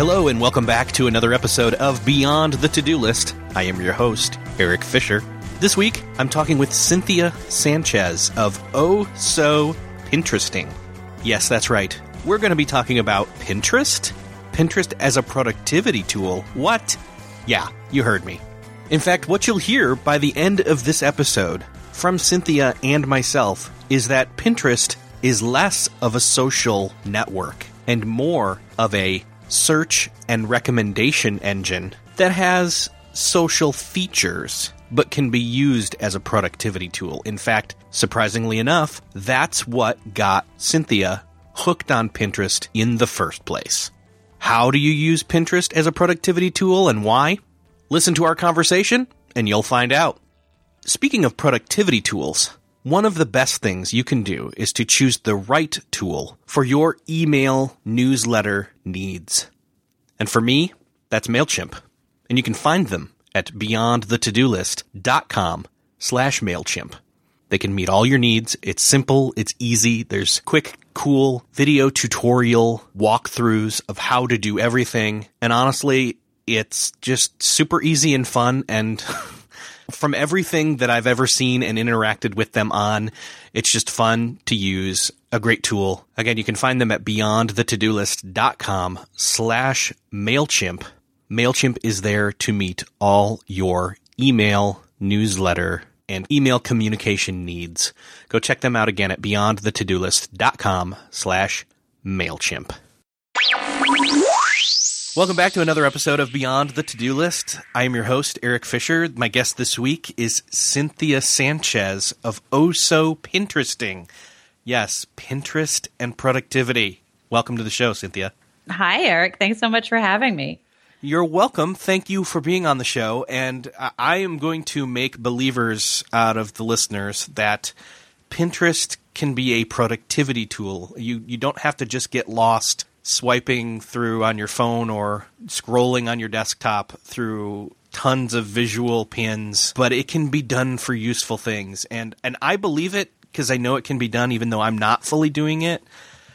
Hello, and welcome back to another episode of Beyond the To Do List. I am your host, Erik Fisher. This week, I'm talking with Cynthia Sanchez of Oh So Pinteresting. Yes, that's right. We're going to be talking about Pinterest? Pinterest as a productivity tool? What? Yeah, you heard me. In fact, what you'll hear by the end of this episode from Cynthia and myself is that Pinterest is less of a social network and more of a search and recommendation engine that has social features but can be used as a productivity tool. In fact, surprisingly enough, that's what got Cynthia hooked on Pinterest in the first place. How do you use Pinterest as a productivity tool and why? Listen to our conversation and you'll find out. Speaking of productivity tools, one of the best things you can do is to choose the right tool for your email newsletter needs. And for me, that's MailChimp. And you can find them at beyondthetodolist.com slash MailChimp. They can meet all your needs. It's simple. It's easy. There's quick, cool video tutorial walkthroughs of how to do everything. And honestly, it's just super easy and fun and from everything that I've ever seen and interacted with them on, it's just fun to use. A great tool. Again, you can find them at beyondthetodolist.com slash MailChimp. MailChimp is there to meet all your email, newsletter, and email communication needs. Go check them out again at beyondthetodolist.com slash MailChimp. Welcome back to another episode of Beyond the To Do List. I am your host, Erik Fisher. My guest this week is Cynthia Sanchez of Oh So Pinteresting. Yes, Pinterest and productivity. Welcome to the show, Cynthia. Hi, Erik. Thanks so much for having me. You're welcome. Thank you for being on the show. And I am going to make believers out of the listeners that Pinterest can be a productivity tool. You you don't have to just get lost swiping through on your phone or scrolling on your desktop through tons of visual pins, but it can be done for useful things. And and I believe it because I know it can be done even though I'm not fully doing it.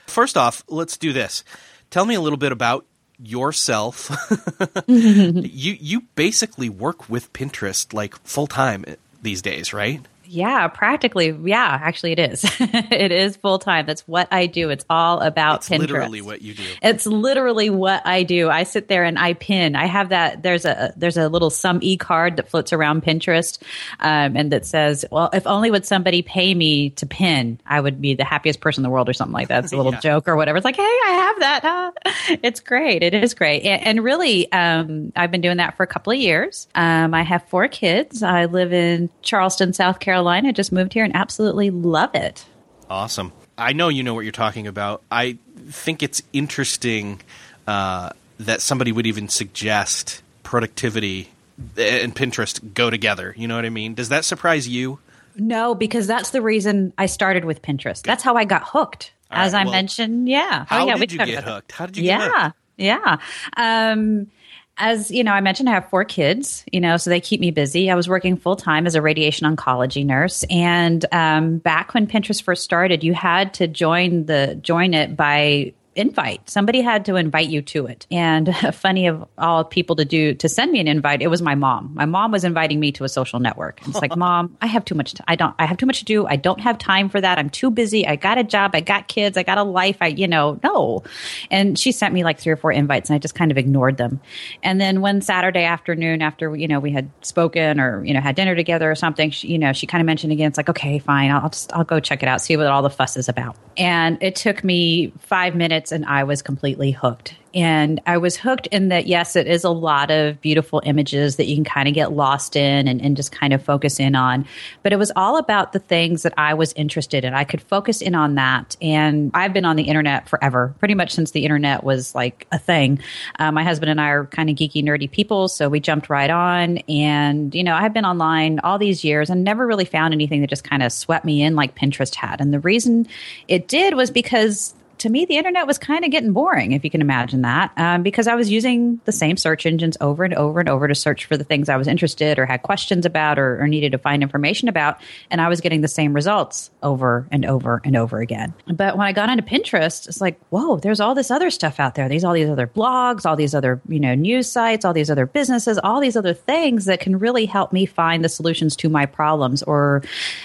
First off, let's do this. Tell me a little bit about yourself. you you basically work with Pinterest like full time these days, right? Yeah, practically. Yeah, actually, it is. it is full time. That's what I do. It's all about it's Pinterest. Literally, what you do. It's literally what I do. I sit there and I pin. I have that. There's a there's a little some e card that floats around Pinterest, um, and that says, "Well, if only would somebody pay me to pin, I would be the happiest person in the world," or something like that. It's a little yeah. joke or whatever. It's like, hey, I have that. Huh? It's great. It is great. And, and really, um, I've been doing that for a couple of years. Um, I have four kids. I live in Charleston, South Carolina. Carolina, just moved here and absolutely love it. Awesome. I know you know what you're talking about. I think it's interesting uh, that somebody would even suggest productivity and Pinterest go together. You know what I mean? Does that surprise you? No, because that's the reason I started with Pinterest. That's how I got hooked. As right, I well, mentioned, yeah. How oh, yeah, did you get hooked? How did you yeah, get hooked? Yeah, yeah. Um, as you know, I mentioned I have four kids, you know, so they keep me busy. I was working full time as a radiation oncology nurse, and um, back when Pinterest first started, you had to join the join it by invite. Somebody had to invite you to it. And funny of all people to do to send me an invite, it was my mom. My mom was inviting me to a social network. It's like, "Mom, I have too much I don't I have too much to do. I don't have time for that. I'm too busy. I got a job, I got kids, I got a life. I, you know, no." And she sent me like three or four invites and I just kind of ignored them. And then one Saturday afternoon after, you know, we had spoken or, you know, had dinner together or something, she, you know, she kind of mentioned again, it's like, "Okay, fine. I'll just I'll go check it out, see what all the fuss is about." And it took me 5 minutes minutes and I was completely hooked. And I was hooked in that, yes, it is a lot of beautiful images that you can kind of get lost in and, and just kind of focus in on. But it was all about the things that I was interested in. I could focus in on that. And I've been on the internet forever, pretty much since the internet was like a thing. Uh, my husband and I are kind of geeky, nerdy people. So we jumped right on. And, you know, I've been online all these years and never really found anything that just kind of swept me in like Pinterest had. And the reason it did was because to me, the internet was kind of getting boring, if you can imagine that, um, because I was using the same search engines over and over and over to search for the things I was interested or had questions about or, or, needed to find information about. And I was getting the same results over and over and over again. But when I got into Pinterest, it's like, whoa, there's all this other stuff out there. There's all these other blogs, all these other, you know, news sites, all these other businesses, all these other things that can really help me find the solutions to my problems or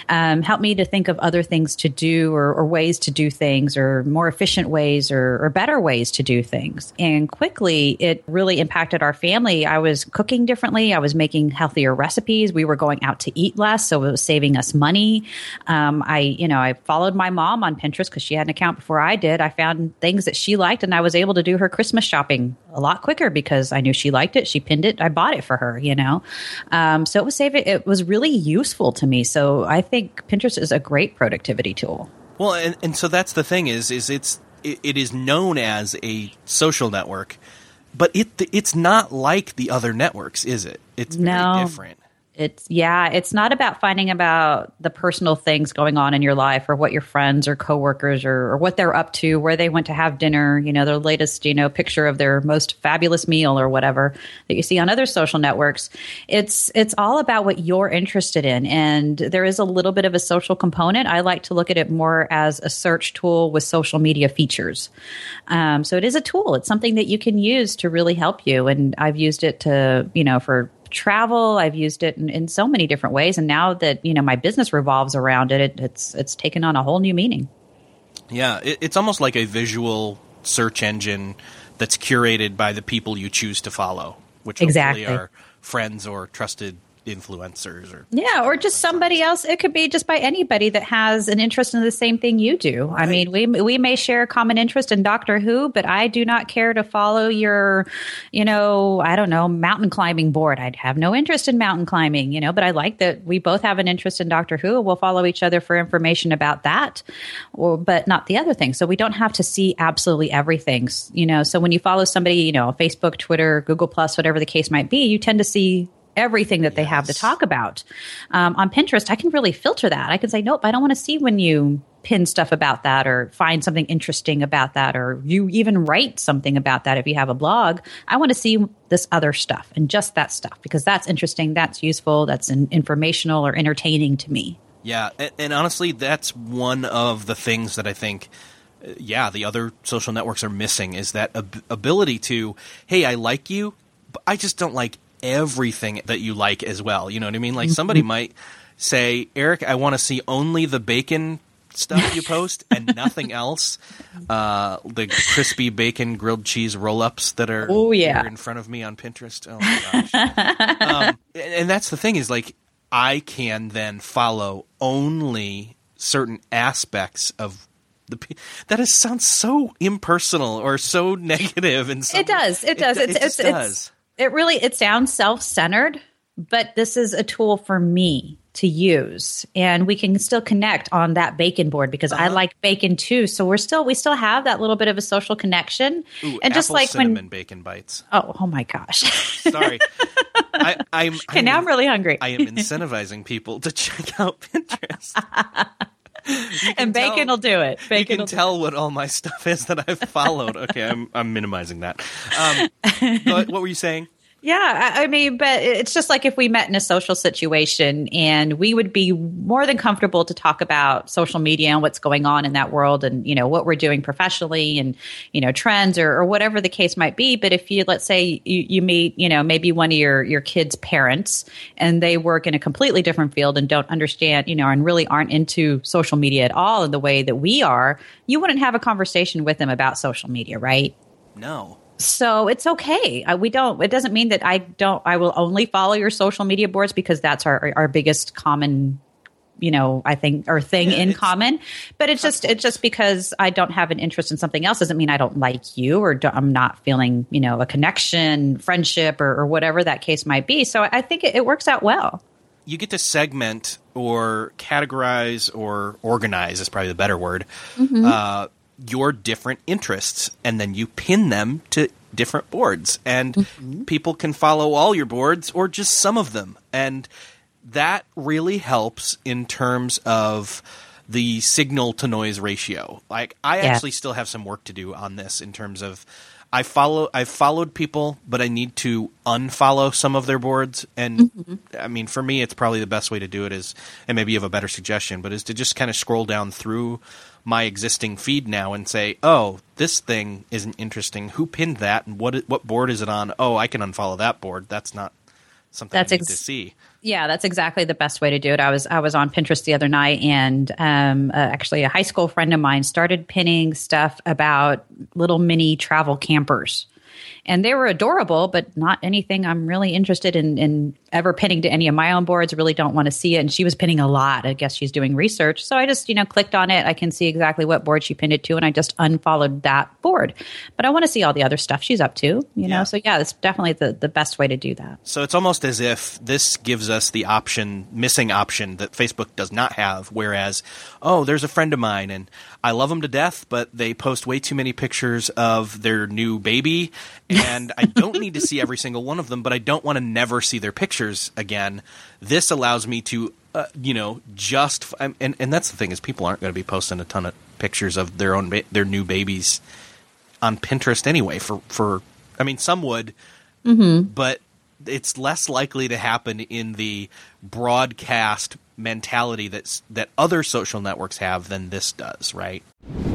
um, help me to think of other things to do or, or ways to do things or more efficient ways or, or better ways to do things. And quickly, it really impacted our family. I was cooking differently. I was making healthier recipes. We were going out to eat less, so it was saving us money. Um, I, you know, I followed my mom on Pinterest because she had an account before I did. I found things that she liked, and I was able to do her Christmas shopping a lot quicker because I knew she liked it. She pinned it. I bought it for her. You know, um, so it was saving. It was really useful to me. So I think Pinterest is a great productivity tool. Well, and, and so that's the thing is is it's it, it is known as a social network, but it it's not like the other networks, is it? It's no. very different it's yeah it's not about finding about the personal things going on in your life or what your friends or coworkers or, or what they're up to where they went to have dinner you know their latest you know picture of their most fabulous meal or whatever that you see on other social networks. It's it's all about what you're interested in. And there is a little bit of a social component. I like to look at it more as a search tool with social media features. Um, so it is a tool. It's something that you can use to really help you. And i've used it to you know for travel. I've used it in, in, so many different ways, and now that you know my business revolves around it, it it's it's taken on a whole new meaning. Yeah, it, it's almost like a visual search engine that's curated by the people you choose to follow, which exactly are friends or trusted influencers or yeah or just somebody else. It could be just by anybody that has an interest in the same thing you do. Right. i mean we we may share a common interest in doctor who but i do not care to follow your you know i don't know mountain climbing board. I'd have no interest in mountain climbing you know but i like that we both have an interest in doctor who we'll follow each other for information about that or but not the other thing. So we don't have to see absolutely everything you know. So when you follow somebody you know facebook twitter google plus whatever the case might be you tend to see everything that they yes. have to talk about. Um, on Pinterest, I can really filter that. I can say, nope, I don't want to see when you pin stuff about that or find something interesting about that or you even write something about that if you have a blog. I want to see this other stuff and just that stuff because that's interesting, that's useful, that's informational or entertaining to me. Yeah, and, and honestly, that's one of the things that I think uh, yeah, the other social networks are missing is that ab- ability to, hey, I like you, but I just don't like everything that you like as well. You know what I mean? Like somebody mm-hmm. might say, Erik, I want to see only the bacon stuff you post and nothing else. Uh, the crispy bacon grilled cheese roll ups that are oh, yeah. in front of me on Pinterest. Oh my gosh. um, and that's the thing is like, I can then follow only certain aspects of the that is sounds so impersonal or so negative and it does it does it, it, it, it does. It really it sounds self-centered, but this is a tool for me to use and we can still connect on that bacon board because uh-huh. I like bacon too. So we're still we still have that little bit of a social connection. Ooh, and just like when bacon bites. Oh, oh my gosh. Sorry. I, am okay, I'm, now I'm really hungry. I am incentivizing people to check out Pinterest. and bacon tell, will do it. Bacon you can tell what all my stuff is that I've followed. okay, I'm I'm minimizing that. Um, what were you saying? Yeah, I mean, but it's just like if we met in a social situation and we would be more than comfortable to talk about social media and what's going on in that world and, you know, what we're doing professionally and, you know, trends or, or whatever the case might be. But if you, let's say you, you meet, you know, maybe one of your, your kids' parents and they work in a completely different field and don't understand, you know, and really aren't into social media at all in the way that we are, you wouldn't have a conversation with them about social media, right? No so it's okay. We don't. It doesn't mean that I don't. I will only follow your social media boards because that's our our biggest common you know, I think or thing Yeah, in common. But it's just it's just because I don't have an interest in something else doesn't mean I don't like you or do, I'm not feeling you know a connection, friendship, or, or whatever that case might be. So I think it, it works out well. you get to segment or categorize or organize is probably the better word uh, your different interests and then you pin them to different boards. And mm-hmm. people can follow all your boards or just some of them. And that really helps in terms of the signal to noise ratio. Like i Yeah. actually still have some work to do on this in terms of I follow I've followed people, but I need to unfollow some of their boards. And mm-hmm. I mean, for me, it's probably the best way to do it is, and maybe you have a better suggestion, but is to just kind of scroll down through my existing feed now and say, oh, this thing isn't interesting. Who pinned that, and what what board is it on? Oh, I can unfollow that board. That's not something That's I need ex- to see. Yeah, that's exactly the best way to do it. I was I was on Pinterest the other night, and um, uh, actually, a high school friend of mine started pinning stuff about little mini travel campers, and they were adorable, but not anything I'm really interested in in ever pinning to any of my own boards. Really don't want to see it. And she was pinning a lot. I guess she's doing research, so I just you know clicked on it. I can see exactly what board she pinned it to, and I just unfollowed that board. But I want to see all the other stuff she's up to, you Yeah. know. So yeah, it's definitely the the best way to do that. So it's almost as if this gives us the option, missing option that Facebook does not have. Whereas, oh, there's a friend of mine and I love them to death, but they post way too many pictures of their new baby, and I don't need to see every single one of them, but I don't want to never see their pictures again. This allows me to, uh, you know, just and and that's the thing is people aren't going to be posting a ton of pictures of their own ba- their new babies on Pinterest anyway. For for I mean, some would, but it's less likely to happen in the broadcast mentality that's that other social networks have than this does, right?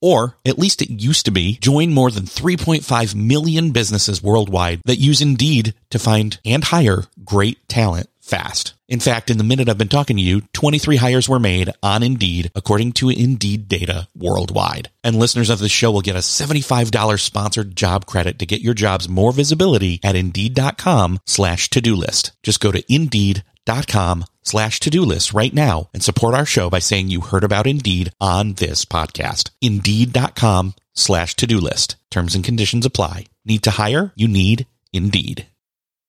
Or, at least it used to be, join more than 3.5 million businesses worldwide that use Indeed to find and hire great talent fast. In fact, in the minute I've been talking to you, 23 hires were made on Indeed, according to Indeed data worldwide. And listeners of the show will get a $75 sponsored job credit to get your jobs more visibility at Indeed.com slash to-do list. Just go to Indeed.com slash to-do list right now and support our show by saying you heard about Indeed on this podcast. Indeed.com slash to-do list. Terms and conditions apply. Need to hire? You need Indeed.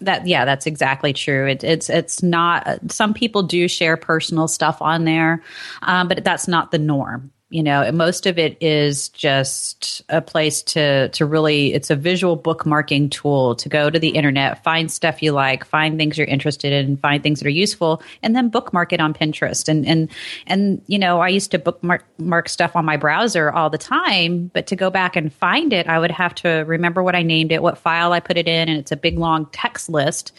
That yeah that's exactly true. It, it's it's not some people do share personal stuff on there um, but that's not the norm you know most of it is just a place to to really it's a visual bookmarking tool to go to the internet find stuff you like find things you're interested in find things that are useful and then bookmark it on pinterest. And and and you know i used to bookmark mark stuff on my browser all the time but to go back and find it i would have to remember what i named it what file i put it in and it's a big long text list.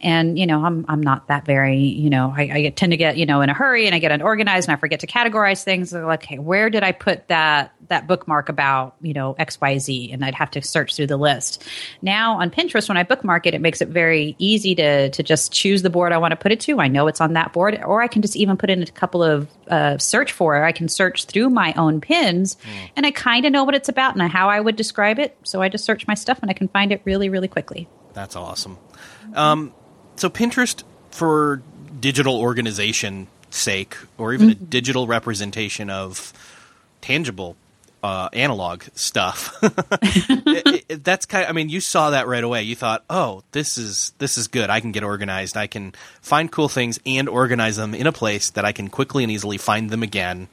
And you know i'm i'm not that very you know i, I tend to get you know in a hurry and i get unorganized and i forget to categorize things. Like hey where did i put that that bookmark about you know xyz and i'd have to search through the list. Now on pinterest when i bookmark it it makes it very easy to to just choose the board i want to put it to. I know it's on that board. Or i can just even put in a couple of uh, search for it. I can search through my own pins and i kind of know what it's about and how i would describe it. So i just search my stuff and i can find it really really quickly. That's awesome. Um, so Pinterest for digital organization sake, or even a digital representation of tangible uh, analog stuff. it, it, that's kind. I mean, you saw that right away. You thought, "Oh, this is this is good. I can get organized. I can find cool things and organize them in a place that I can quickly and easily find them again."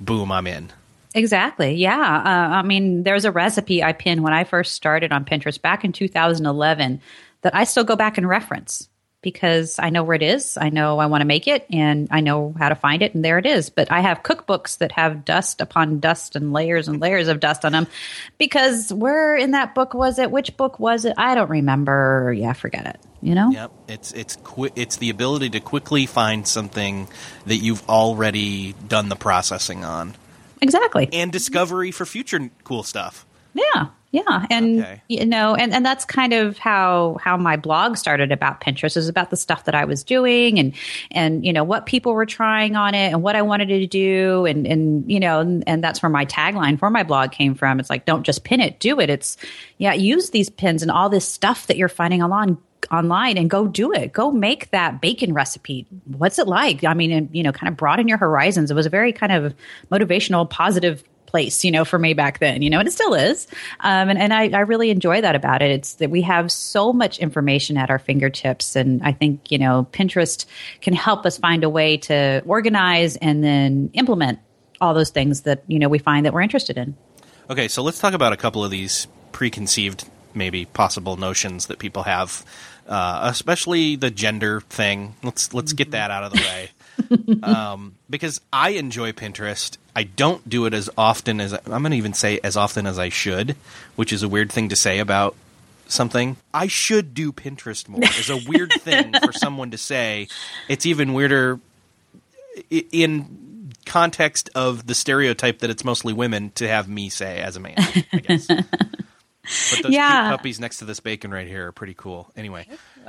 Boom, I'm in. Exactly. Yeah. Uh, I mean, there's a recipe I pinned when I first started on Pinterest back in 2011 that I still go back and reference because I know where it is. I know I want to make it and I know how to find it and there it is. But I have cookbooks that have dust upon dust and layers and layers of dust on them because where in that book was it? Which book was it? I don't remember. Yeah, forget it. You know? Yep. It's it's qui- it's the ability to quickly find something that you've already done the processing on. Exactly. And discovery for future cool stuff. Yeah. Yeah, and Okay. you know, and, and that's kind of how how my blog started about Pinterest is about the stuff that I was doing and and you know what people were trying on it and what I wanted to do and and you know and, and that's where my tagline for my blog came from. It's like don't just pin it, do it. It's yeah, use these pins and all this stuff that you're finding online online and go do it. Go make that bacon recipe. What's it like? I mean, and, you know, kind of broaden your horizons. It was a very kind of motivational, positive place, you know, for me back then, you know, and it still is. Um, and and I, I really enjoy that about it. It's that we have so much information at our fingertips. And I think, you know, Pinterest can help us find a way to organize and then implement all those things that, you know, we find that we're interested in. Okay, so let's talk about a couple of these preconceived, maybe possible notions that people have, uh, especially the gender thing. Let's let's get that out of the way. um, because I enjoy Pinterest. I don't do it as often as I'm going to even say as often as I should, which is a weird thing to say about something. I should do Pinterest more. Is a weird thing for someone to say. It's even weirder in context of the stereotype that it's mostly women to have me say as a man. I guess. But those Yeah. cute puppies next to this bacon right here are pretty cool. Anyway,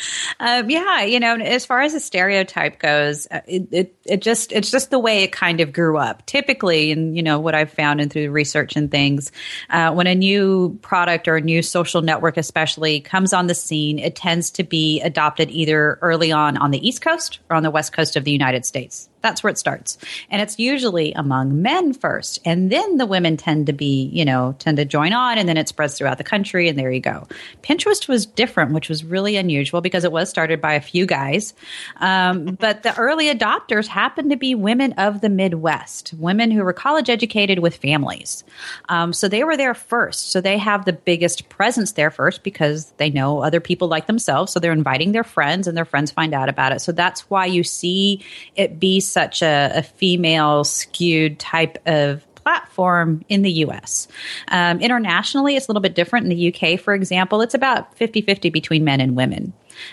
Um, yeah, you know, as far as a stereotype goes, uh, it, it it just it's just the way it kind of grew up. Typically, and you know what I've found and through research and things, uh, when a new product or a new social network, especially, comes on the scene, it tends to be adopted either early on on the East Coast or on the West Coast of the United States. That's where it starts, and it's usually among men first, and then the women tend to be, you know, tend to join on, and then it spreads throughout the country, and there you go. Pinterest was different, which was really unusual because it was started by a few guys, um, but the early adopters happened to be women of the Midwest, women who were college educated with families. Um, so they were there first, so they have the biggest presence there first because they know other people like themselves, so they're inviting their friends, and their friends find out about it. So that's why you see it be such a, a female skewed type of platform in the US. Um, internationally, it's a little bit different. In the UK, for example, it's about 50 50 between men and women.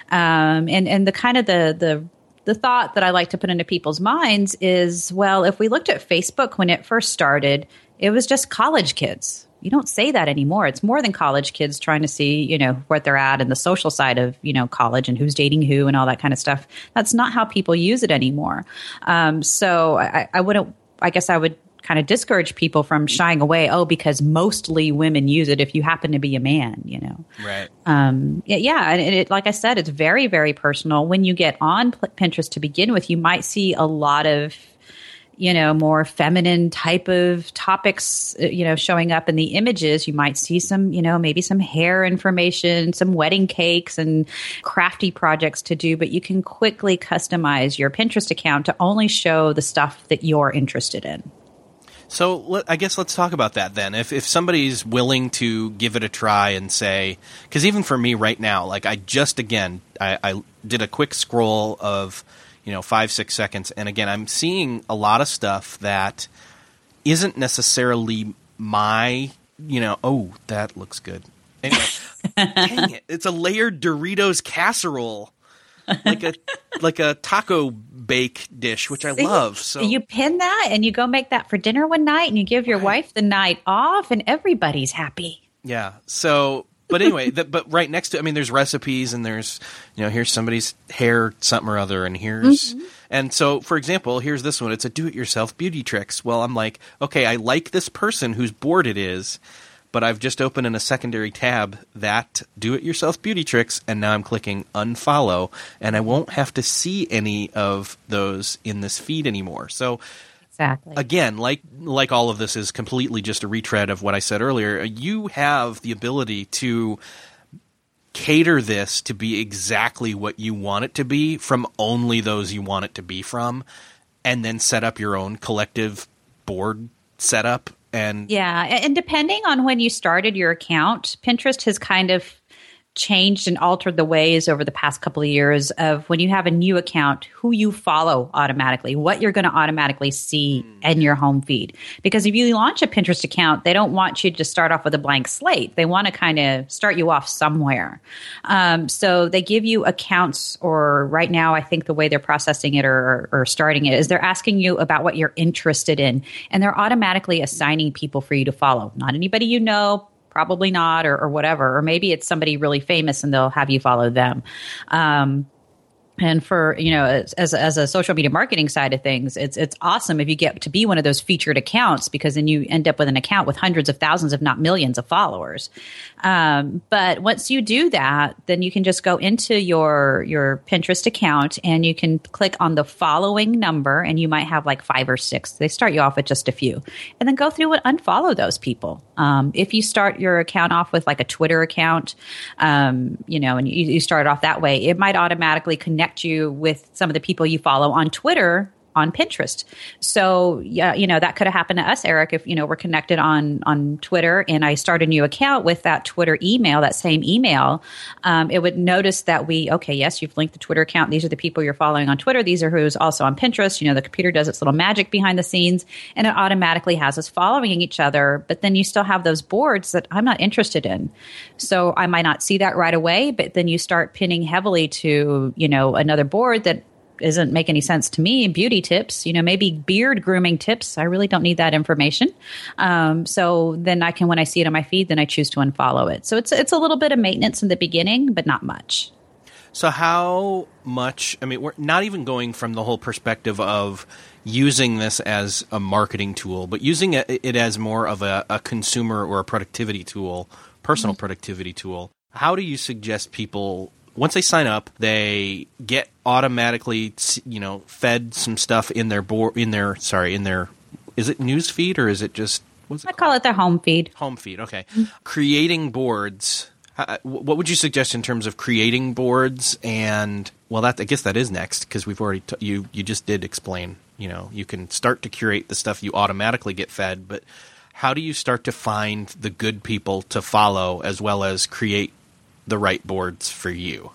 Um, and, and the kind of the, the, the thought that I like to put into people's minds is well, if we looked at Facebook when it first started, it was just college kids. You don't say that anymore. It's more than college kids trying to see, you know, what they're at and the social side of, you know, college and who's dating who and all that kind of stuff. That's not how people use it anymore. Um, so I, I wouldn't, I guess I would kind of discourage people from shying away. Oh, because mostly women use it if you happen to be a man, you know. right. Um, yeah, yeah, and it, like I said, it's very, very personal. When you get on Pinterest to begin with, you might see a lot of, you know, more feminine type of topics, uh, you know, showing up in the images. You might see some, you know, maybe some hair information, some wedding cakes, and crafty projects to do. But you can quickly customize your Pinterest account to only show the stuff that you're interested in. So let, I guess let's talk about that then. If if somebody's willing to give it a try and say, because even for me right now, like I just again I, I did a quick scroll of you know five six seconds, and again I'm seeing a lot of stuff that isn't necessarily my you know oh that looks good. Anyway, dang it, it's a layered Doritos casserole. like a like a taco bake dish, which I love. So you pin that and you go make that for dinner one night and you give your wife the night off and everybody's happy. Yeah. So, but anyway, the, but right next to, I mean, there's recipes and there's, you know, here's somebody's hair, something or other, and here's, mm-hmm. and so, for example, here's this one. It's a do-it-yourself beauty tricks. Well, I'm like, okay, I like this person whose board it is, but I've just opened in a secondary tab that do-it-yourself beauty tricks, and now I'm clicking unfollow, and I won't have to see any of those in this feed anymore. So. Exactly. Again, like like all of this is completely just a retread of what I said earlier. You have the ability to cater this to be exactly what you want it to be from only those you want it to be from and then set up your own collective board setup and yeah and depending on when you started your account pinterest has kind of changed and altered the ways over the past couple of years of when you have a new account, who you follow automatically, what you're going to automatically see in your home feed. Because if you launch a Pinterest account, they don't want you to start off with a blank slate. They want to kind of start you off somewhere. Um, so they give you accounts, or right now, I think the way they're processing it or, or starting it is they're asking you about what you're interested in, and they're automatically assigning people for you to follow. Not anybody you know, probably not, or, or whatever. Or maybe it's somebody really famous and they'll have you follow them. Um, and for you know as, as a social media marketing side of things it's it's awesome if you get to be one of those featured accounts because then you end up with an account with hundreds of thousands if not millions of followers. Um, but once you do that then you can just go into your your pinterest account and you can click on the following number and you might have like five or six. They start you off with just a few. And then go through and unfollow those people. Um, if you start your account off with like a twitter account um, you know and you, you start off that way it might automatically connect connect you with some of the people you follow on Twitter on Pinterest. So yeah, you know, that could have happened to us, Erik, if you know we're connected on on Twitter and I start a new account with that Twitter email, that same email, um, it would notice that we okay, yes, you've linked the Twitter account. These are the people you're following on Twitter. These are who's also on Pinterest. You know, the computer does its little magic behind the scenes and it automatically has us following each other. But then you still have those boards that I'm not interested in. So I might not see that right away, but then you start pinning heavily to, you know, another board that doesn't make any sense to me. Beauty tips, you know, maybe beard grooming tips. I really don't need that information. Um, so then I can, when I see it on my feed, then I choose to unfollow it. So it's it's a little bit of maintenance in the beginning, but not much. So how much? I mean, we're not even going from the whole perspective of using this as a marketing tool, but using it, it as more of a, a, consumer or a productivity tool, personal mm-hmm. productivity tool. How do you suggest people once they sign up, they get automatically, you know, fed some stuff in their board in their sorry in their is it news feed or is it just what's it I call it their home feed. Home feed, okay. Mm-hmm. Creating boards. what would you suggest in terms of creating boards and well that I guess that is next because we've already t- you you just did explain you know you can start to curate the stuff you automatically get fed but how do you start to find the good people to follow as well as create the right boards for you?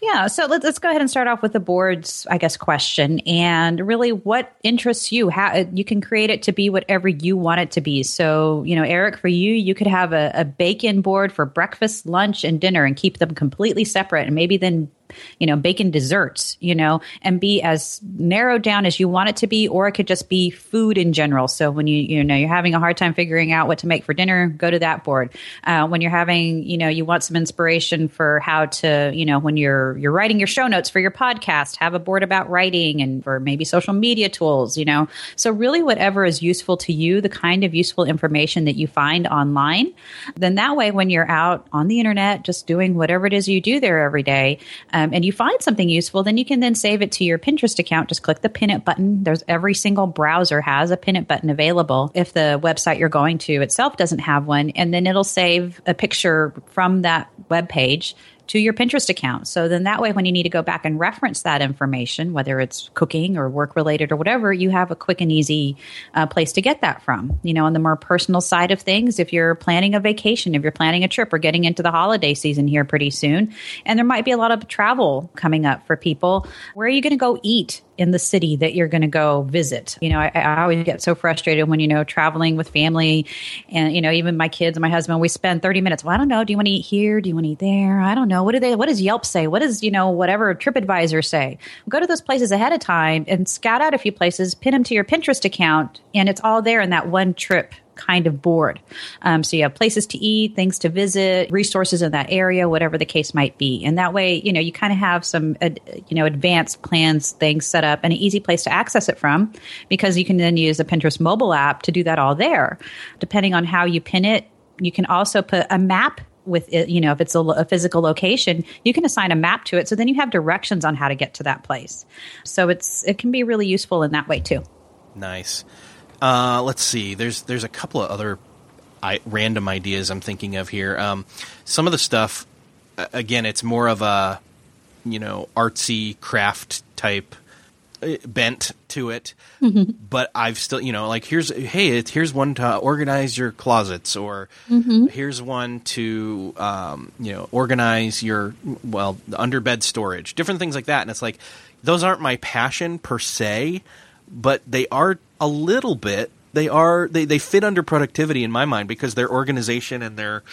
Yeah, so let's, let's go ahead and start off with the boards, I guess, question. And really, what interests you? How uh, you can create it to be whatever you want it to be. So, you know, Erik, for you, you could have a, a bacon board for breakfast, lunch, and dinner, and keep them completely separate, and maybe then you know, bacon desserts, you know, and be as narrowed down as you want it to be, or it could just be food in general. So when you, you know, you're having a hard time figuring out what to make for dinner, go to that board. Uh, when you're having, you know, you want some inspiration for how to, you know, when you're, you're writing your show notes for your podcast, have a board about writing and for maybe social media tools, you know. So really whatever is useful to you, the kind of useful information that you find online, then that way when you're out on the internet, just doing whatever it is you do there every day, uh, um, and you find something useful, then you can then save it to your Pinterest account. Just click the pin it button. There's every single browser has a pin it button available if the website you're going to itself doesn't have one. And then it'll save a picture from that web page to your Pinterest account. So then that way, when you need to go back and reference that information, whether it's cooking or work related or whatever, you have a quick and easy uh, place to get that from. You know, on the more personal side of things, if you're planning a vacation, if you're planning a trip, we're getting into the holiday season here pretty soon, and there might be a lot of travel coming up for people. Where are you going to go eat? In the city that you're going to go visit. You know, I, I, always get so frustrated when, you know, traveling with family and, you know, even my kids and my husband, we spend 30 minutes. Well, I don't know. Do you want to eat here? Do you want to eat there? I don't know. What do they, what does Yelp say? What does, you know, whatever TripAdvisor say? Go to those places ahead of time and scout out a few places, pin them to your Pinterest account, and it's all there in that one trip kind of board. Um, so you have places to eat, things to visit, resources in that area, whatever the case might be. And that way, you know, you kind of have some, you know, advanced plans, things set up, and an easy place to access it from because you can then use the Pinterest mobile app to do that all there. Depending on how you pin it, you can also put a map with it, you know, if it's a, a, physical location, you can assign a map to it. So then you have directions on how to get to that place. So it's, it can be really useful in that way too. Nice. Uh, let's see. There's there's a couple of other I, random ideas I'm thinking of here. Um, some of the stuff, again, it's more of a you know artsy craft type uh, bent to it mm-hmm. but i've still you know like here's hey it's, here's one to organize your closets or mm-hmm. here's one to um, you know organize your well the underbed storage different things like that and it's like those aren't my passion per se but they are a little bit they are they, they fit under productivity in my mind because their organization and their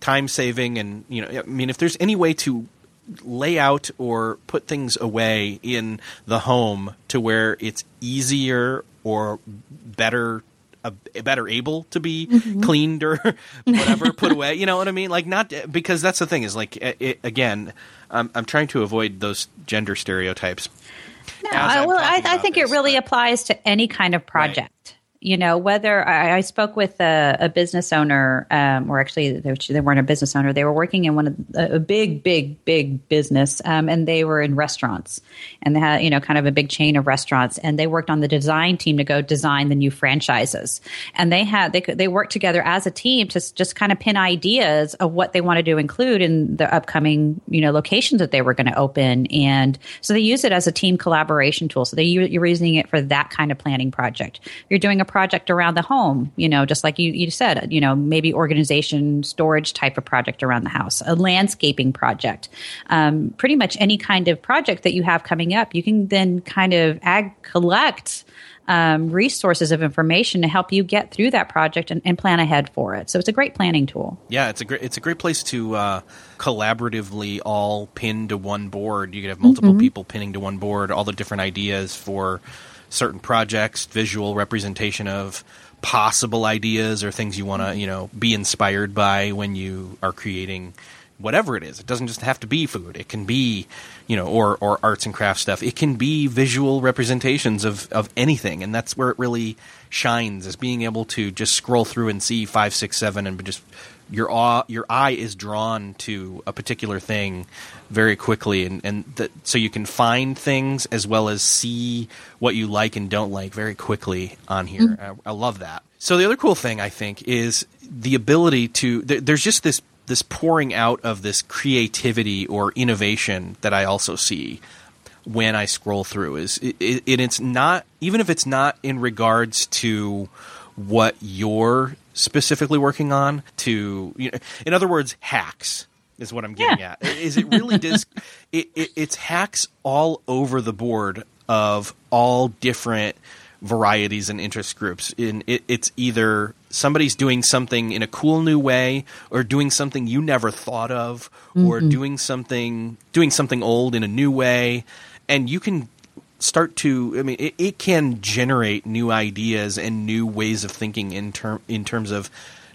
time saving and you know i mean if there's any way to lay out or put things away in the home to where it's easier or better uh, better able to be mm-hmm. cleaned or whatever put away you know what i mean like not because that's the thing is like it, again I'm, I'm trying to avoid those gender stereotypes no, I, well, I, I think it really applies to any kind of project. Right you know whether I, I spoke with a, a business owner um, or actually they, weren't a business owner. They were working in one of the, a big big big business um, and they were in restaurants. And they had you know kind of a big chain of restaurants. And they worked on the design team to go design the new franchises. And they had they they worked together as a team to just kind of pin ideas of what they wanted to include in the upcoming you know locations that they were going to open. And so they use it as a team collaboration tool. So they you're using it for that kind of planning project. You're doing a project around the home, you know, just like you, you said, you know, maybe organization, storage type of project around the house, a landscaping project, um, pretty much any kind of project that you have coming up, you can then kind of ag- collect um, resources of information to help you get through that project and, and, plan ahead for it. So it's a great planning tool. Yeah, it's a great it's a great place to uh, collaboratively all pin to one board. You could have multiple mm-hmm. people pinning to one board all the different ideas for certain projects, visual representation of possible ideas or things you want to, you know, be inspired by when you are creating whatever it is. It doesn't just have to be food. It can be, you know, or or arts and craft stuff. It can be visual representations of of anything, and that's where it really shines. Is being able to just scroll through and see five, six, seven, and just your awe, your eye is drawn to a particular thing very quickly, and and the, so you can find things as well as see what you like and don't like very quickly on here. Mm-hmm. I, I, love that. So the other cool thing I think is the ability to. there's just this this pouring out of this creativity or innovation that I also see when I scroll through. Is it, it, it's not even if it's not in regards to what you're specifically working on to you know, in other words hacks is what i'm getting yeah. at is it really does it, it, it's hacks all over the board of all different varieties and interest groups in it, it's either somebody's doing something in a cool new way or doing something you never thought of mm-hmm. or doing something doing something old in a new way and you can start to i mean it, it, can generate new ideas and new ways of thinking in term in terms of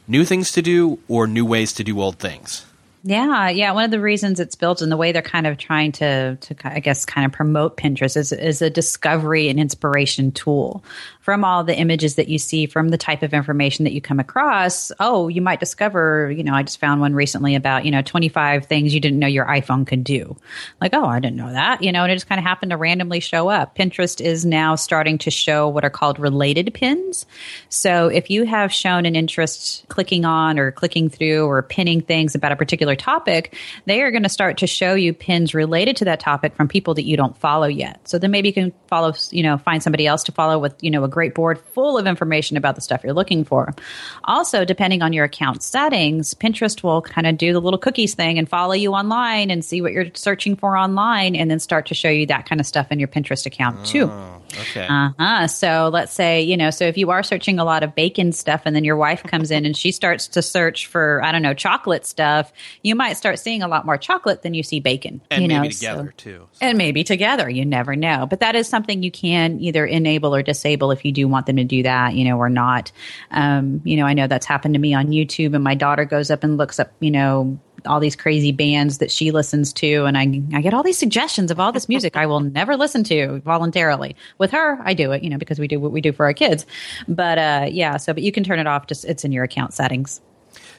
new things to do or new ways to do old things yeah, yeah. One of the reasons it's built and the way they're kind of trying to, to I guess, kind of promote Pinterest is, is a discovery and inspiration tool from all the images that you see, from the type of information that you come across, oh, you might discover, you know, I just found one recently about, you know, 25 things you didn't know your iPhone could do. Like, oh, I didn't know that, you know, and it just kind of happened to randomly show up. Pinterest is now starting to show what are called related pins. So if you have shown an interest clicking on or clicking through or pinning things about a particular topic, they are going to start to show you pins related to that topic from people that you don't follow yet. So then maybe you can follow, you know, find somebody else to follow with, you know, a great board full of information about the stuff you're looking for. Also, depending on your account settings, Pinterest will kind of do the little cookies thing and follow you online and see what you're searching for online and then start to show you that kind of stuff in your Pinterest account too. Oh, okay. Uh-huh. So let's say, you know, so if you are searching a lot of bacon stuff and then your wife comes in and she starts to search for, I don't know, chocolate stuff, you might start seeing a lot more chocolate than you see bacon. And you maybe know, together so. too. So. And maybe together. You never know. But that is something you can either enable or disable if you do want them to do that, you know, or not. Um, you know, I know that's happened to me on YouTube, and my daughter goes up and looks up, you know, all these crazy bands that she listens to, and I I get all these suggestions of all this music I will never listen to voluntarily. With her, I do it, you know, because we do what we do for our kids. But uh, yeah, so but you can turn it off. Just it's in your account settings.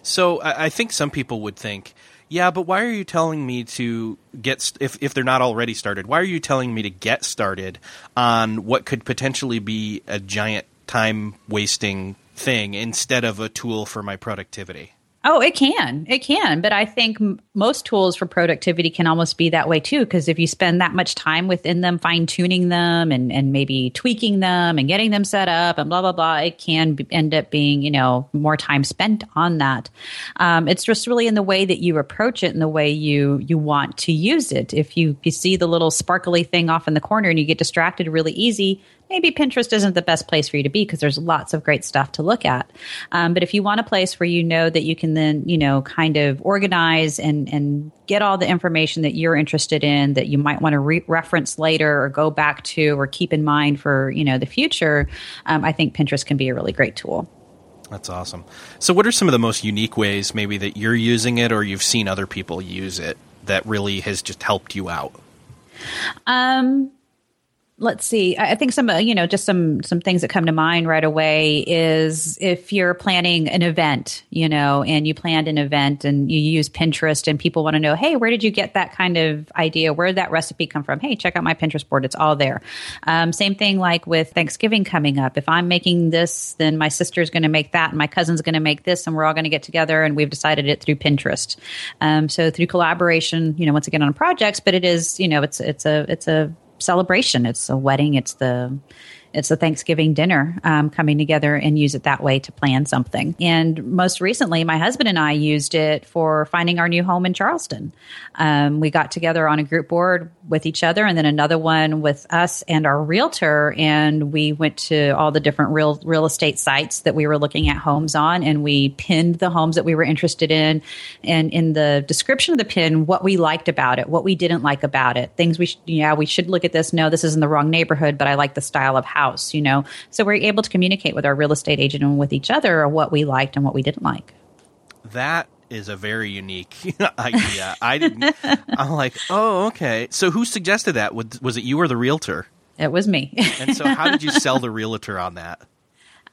So I think some people would think Yeah, but why are you telling me to get st- if if they're not already started? Why are you telling me to get started on what could potentially be a giant time wasting thing instead of a tool for my productivity? Oh, it can. It can. But I think m- most tools for productivity can almost be that way too. Because if you spend that much time within them, fine tuning them and, and maybe tweaking them and getting them set up and blah, blah, blah, it can b- end up being, you know, more time spent on that. Um, it's just really in the way that you approach it and the way you, you want to use it. If you, you see the little sparkly thing off in the corner and you get distracted really easy, maybe Pinterest isn't the best place for you to be because there's lots of great stuff to look at. Um, but if you want a place where you know that you can then, you know, kind of organize and, and get all the information that you're interested in that you might want to re- reference later or go back to or keep in mind for, you know, the future, um, I think Pinterest can be a really great tool. That's awesome. So, what are some of the most unique ways, maybe, that you're using it or you've seen other people use it that really has just helped you out? Um, let's see i think some uh, you know just some some things that come to mind right away is if you're planning an event you know and you planned an event and you use pinterest and people want to know hey where did you get that kind of idea? Where did that recipe come from? Hey check out my pinterest board it's all there. Um, same thing like with thanksgiving coming up. If i'm making this then my sister's going to make that and my cousin's going to make this and we're all going to get together and we've decided it through pinterest. Um, so through collaboration you know once again on projects but it is you know it's it's a it's a celebration. It's a wedding. It's the it's a Thanksgiving dinner um, coming together and use it that way to plan something. And most recently, my husband and I used it for finding our new home in Charleston. Um, we got together on a group board with each other, and then another one with us and our realtor, and we went to all the different real real estate sites that we were looking at homes on, and we pinned the homes that we were interested in, and in the description of the pin, what we liked about it, what we didn't like about it, things we sh- yeah we should look at this. No, this is in the wrong neighborhood, but I like the style of house house, you know. So we're able to communicate with our real estate agent and with each other what we liked and what we didn't like. That is a very unique idea. I didn't. I'm like, oh, okay. So who suggested that? Was, was it you or the realtor? It was me. and so, how did you sell the realtor on that?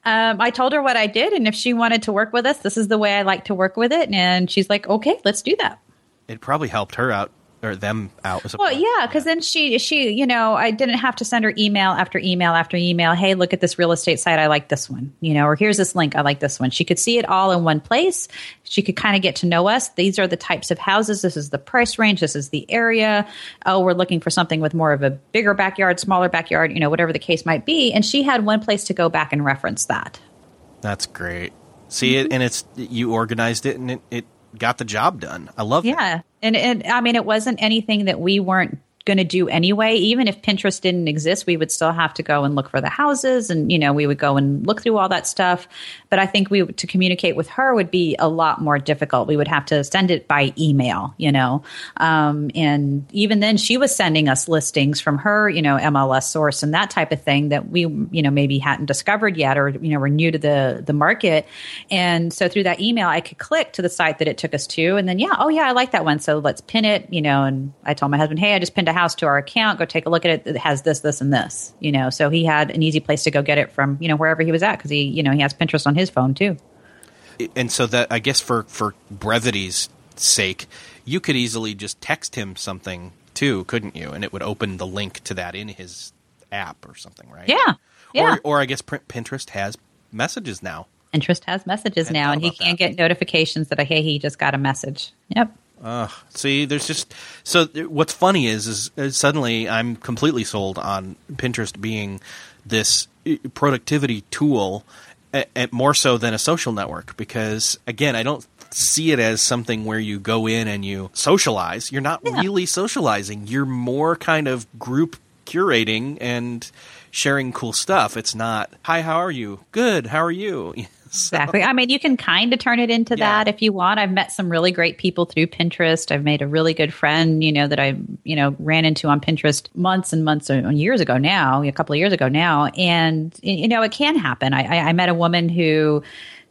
Um, I told her what I did, and if she wanted to work with us, this is the way I like to work with it. And she's like, "Okay, let's do that." It probably helped her out or them out. As well, yeah, because then she she you know I didn't have to send her email after email after email. Hey, look at this real estate site. I like this one. You know, or here's this link. I like this one. She could see it all in one place. She could kind of get to know us. These are the types of houses. This is the price range. This is the area. Oh, we're looking for something with more of a bigger backyard, smaller backyard. You know, whatever the case might be. And she had one place to go back and reference that. That's great. See it, and it's you organized it, and it, it got the job done. I love yeah. that. And and I mean it wasn't anything that we weren't going to do anyway. Even if Pinterest didn't exist, we would still have to go and look for the houses, and you know, we would go and look through all that stuff. But I think we to communicate with her would be a lot more difficult. We would have to send it by email, you know, um, and even then, she was sending us listings from her, you know, MLS source and that type of thing that we, you know, maybe hadn't discovered yet, or you know, were new to the the market. And so through that email, I could click to the site that it took us to, and then yeah, oh yeah, I like that one, so let's pin it, you know. And I told my husband, hey, I just pinned a house to our account. Go take a look at it. It has this, this, and this. You know, so he had an easy place to go get it from. You know, wherever he was at because he, you know, he has Pinterest on his phone too. And so that I guess for for brevity's sake, you could easily just text him something too, couldn't you? And it would open the link to that in his app or something, right? Yeah, yeah. Or, or I guess Pinterest has messages now. Pinterest has messages now, and he can that. get notifications that hey, he just got a message. Yep. Uh, see, there's just so what's funny is, is, is suddenly I'm completely sold on Pinterest being this uh, productivity tool, at, at more so than a social network. Because again, I don't see it as something where you go in and you socialize. You're not yeah. really socializing. You're more kind of group curating and sharing cool stuff. It's not, "Hi, how are you? Good. How are you?" So. Exactly. I mean, you can kind of turn it into yeah. that if you want. I've met some really great people through Pinterest. I've made a really good friend, you know, that I, you know, ran into on Pinterest months and months or years ago now, a couple of years ago now. And, you know, it can happen. I, I met a woman who,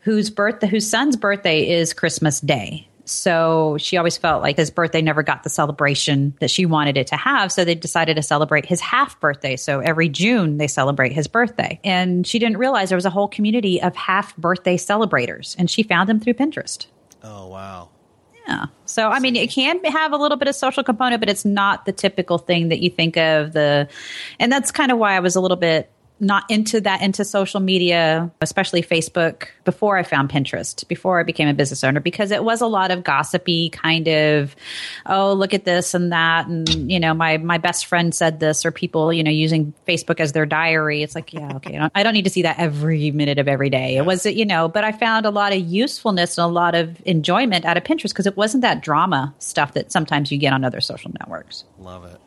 whose birthday, whose son's birthday is Christmas Day. So she always felt like his birthday never got the celebration that she wanted it to have. So they decided to celebrate his half birthday. So every June they celebrate his birthday. And she didn't realize there was a whole community of half birthday celebrators. And she found them through Pinterest. Oh, wow. Yeah. So, I mean, it can have a little bit of social component, but it's not the typical thing that you think of the, and that's kind of why I was a little bit not into that into social media, especially Facebook, before I found Pinterest, before I became a business owner, because it was a lot of gossipy kind of, oh, look at this and that, and you know, my my best friend said this, or people, you know, using Facebook as their diary. It's like, yeah, okay, I don't, I don't need to see that every minute of every day. It was, you know, but I found a lot of usefulness and a lot of enjoyment out of Pinterest because it wasn't that drama stuff that sometimes you get on other social networks. Love it.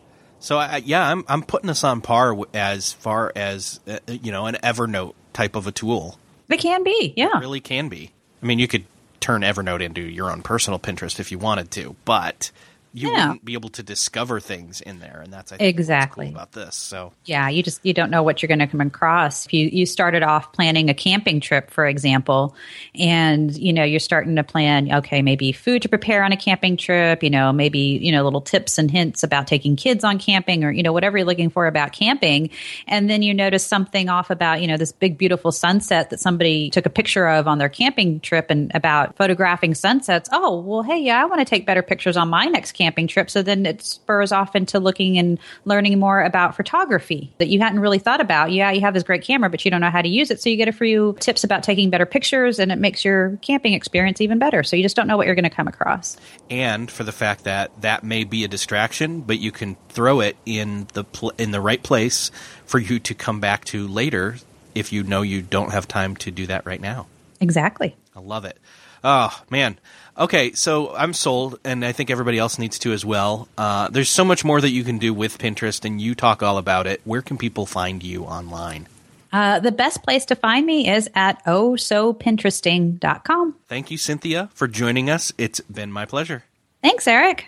So I, yeah, I'm I'm putting this on par as far as uh, you know an Evernote type of a tool. It can be, yeah, it really can be. I mean, you could turn Evernote into your own personal Pinterest if you wanted to, but you yeah. wouldn't be able to discover things in there, and that's I think, exactly cool about this. So yeah, you just you don't know what you're going to come across. If you you started off planning a camping trip, for example, and you know you're starting to plan, okay, maybe food to prepare on a camping trip, you know, maybe you know little tips and hints about taking kids on camping, or you know whatever you're looking for about camping, and then you notice something off about you know this big beautiful sunset that somebody took a picture of on their camping trip, and about photographing sunsets. Oh well, hey, yeah, I want to take better pictures on my next camping camping trip. So then it spurs off into looking and learning more about photography that you hadn't really thought about. Yeah, you have this great camera, but you don't know how to use it. So you get a few tips about taking better pictures and it makes your camping experience even better. So you just don't know what you're going to come across. And for the fact that that may be a distraction, but you can throw it in the pl- in the right place for you to come back to later if you know you don't have time to do that right now. Exactly. I love it. Oh, man. Okay, so I'm sold, and I think everybody else needs to as well. Uh, there's so much more that you can do with Pinterest, and you talk all about it. Where can people find you online? Uh, the best place to find me is at ohsopinteresting.com. Thank you, Cynthia, for joining us. It's been my pleasure. Thanks, Erik.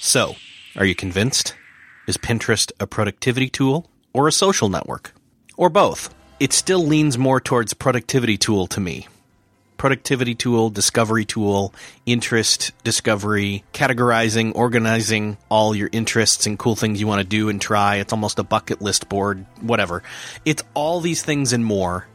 So, are you convinced? Is Pinterest a productivity tool or a social network? Or both? It still leans more towards productivity tool to me productivity tool, discovery tool, interest discovery, categorizing, organizing all your interests and cool things you want to do and try. It's almost a bucket list board, whatever. It's all these things and more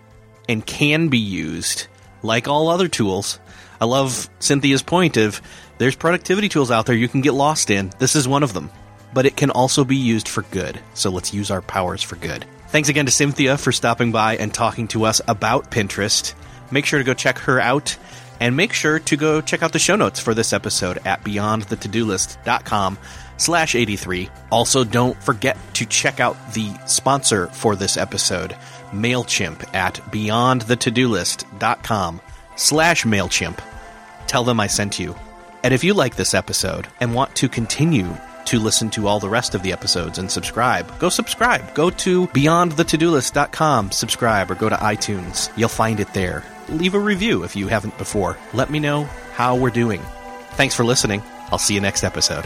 and can be used like all other tools. I love Cynthia's point of there's productivity tools out there you can get lost in. This is one of them. But it can also be used for good. So let's use our powers for good. Thanks again to Cynthia for stopping by and talking to us about Pinterest. Make sure to go check her out and make sure to go check out the show notes for this episode at beyondthetodolist.com slash 83. Also, don't forget to check out the sponsor for this episode, MailChimp at beyondthetodolist.com slash MailChimp. Tell them I sent you. And if you like this episode and want to continue to listen to all the rest of the episodes and subscribe, go subscribe. Go to beyondthetodolist.com, subscribe, or go to iTunes. You'll find it there leave a review if you haven't before. Let me know how we're doing. Thanks for listening. I'll see you next episode.